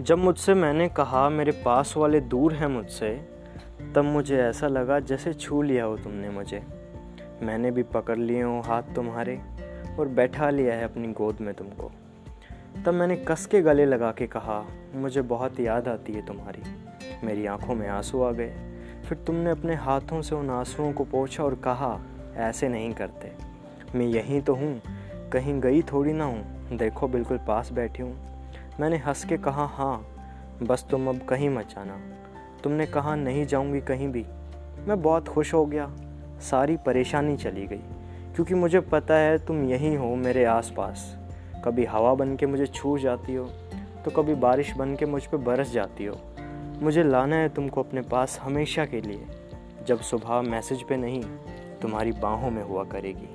जब मुझसे मैंने कहा, मेरे पास वाले दूर हैं मुझसे, तब मुझे ऐसा लगा जैसे छू लिया हो तुमने मुझे। मैंने भी पकड़ लिए हो हाथ तुम्हारे और बैठा लिया है अपनी गोद में तुमको। तब मैंने कस के गले लगा के कहा, मुझे बहुत याद आती है तुम्हारी। मेरी आँखों में आँसू आ गए। फिर तुमने अपने हाथों से उन आंसुओं को पोछा और कहा, ऐसे नहीं करते। मैं यहीं तो हूँ, कहीं गई थोड़ी ना हूँ। देखो, बिल्कुल पास बैठी हूँ। मैंने हंस के कहा हाँ बस तुम अब कहीं मत जाना। तुमने कहा, नहीं जाऊँगी कहीं भी। मैं बहुत खुश हो गया। सारी परेशानी चली गई, क्योंकि मुझे पता है तुम यहीं हो मेरे आसपास। कभी हवा बन के मुझे छू जाती हो तो कभी बारिश बन के मुझ पर बरस जाती हो। मुझे लाना है तुमको अपने पास हमेशा के लिए। जब सुबह मैसेज पे नहीं, तुम्हारी बाहों में हुआ करेगी।